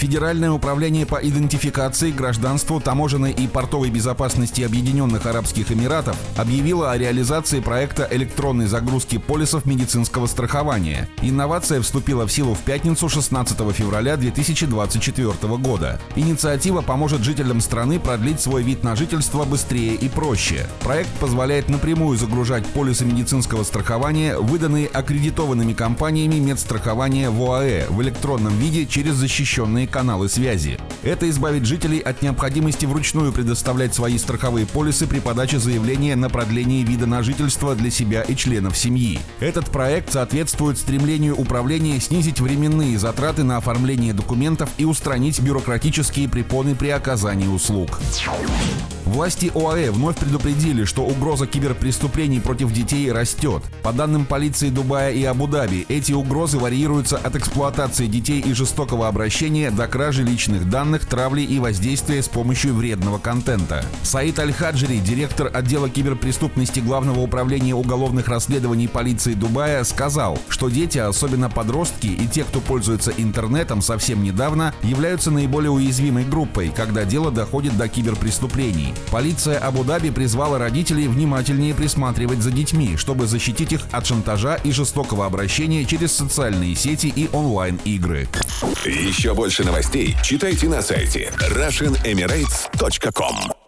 Федеральное управление по идентификации, гражданству, таможенной и портовой безопасности Объединенных Арабских Эмиратов объявило о реализации проекта электронной загрузки полисов медицинского страхования. Инновация вступила в силу в пятницу 16 февраля 2024 года. Инициатива поможет жителям страны продлить свой вид на жительство быстрее и проще. Проект позволяет напрямую загружать полисы медицинского страхования, выданные аккредитованными компаниями медстрахования в ОАЭ в электронном виде через защищенные каналы связи. Это избавит жителей от необходимости вручную предоставлять свои страховые полисы при подаче заявления на продление вида на жительство для себя и членов семьи. Этот проект соответствует стремлению управления снизить временные затраты на оформление документов и устранить бюрократические препоны при оказании услуг. Власти ОАЭ вновь предупредили, что угроза киберпреступлений против детей растет. По данным полиции Дубая и Абу-Даби, эти угрозы варьируются от эксплуатации детей и жестокого обращения до кражи личных данных, травли и воздействия с помощью вредного контента. Саид Аль-Хаджири, директор отдела киберпреступности Главного управления уголовных расследований полиции Дубая, сказал, что дети, особенно подростки и те, кто пользуется интернетом совсем недавно, являются наиболее уязвимой группой, когда дело доходит до киберпреступлений. Полиция Абу-Даби призвала родителей внимательнее присматривать за детьми, чтобы защитить их от шантажа и жестокого обращения через социальные сети и онлайн-игры. Еще больше новостей читайте на сайте RussianEmirates.com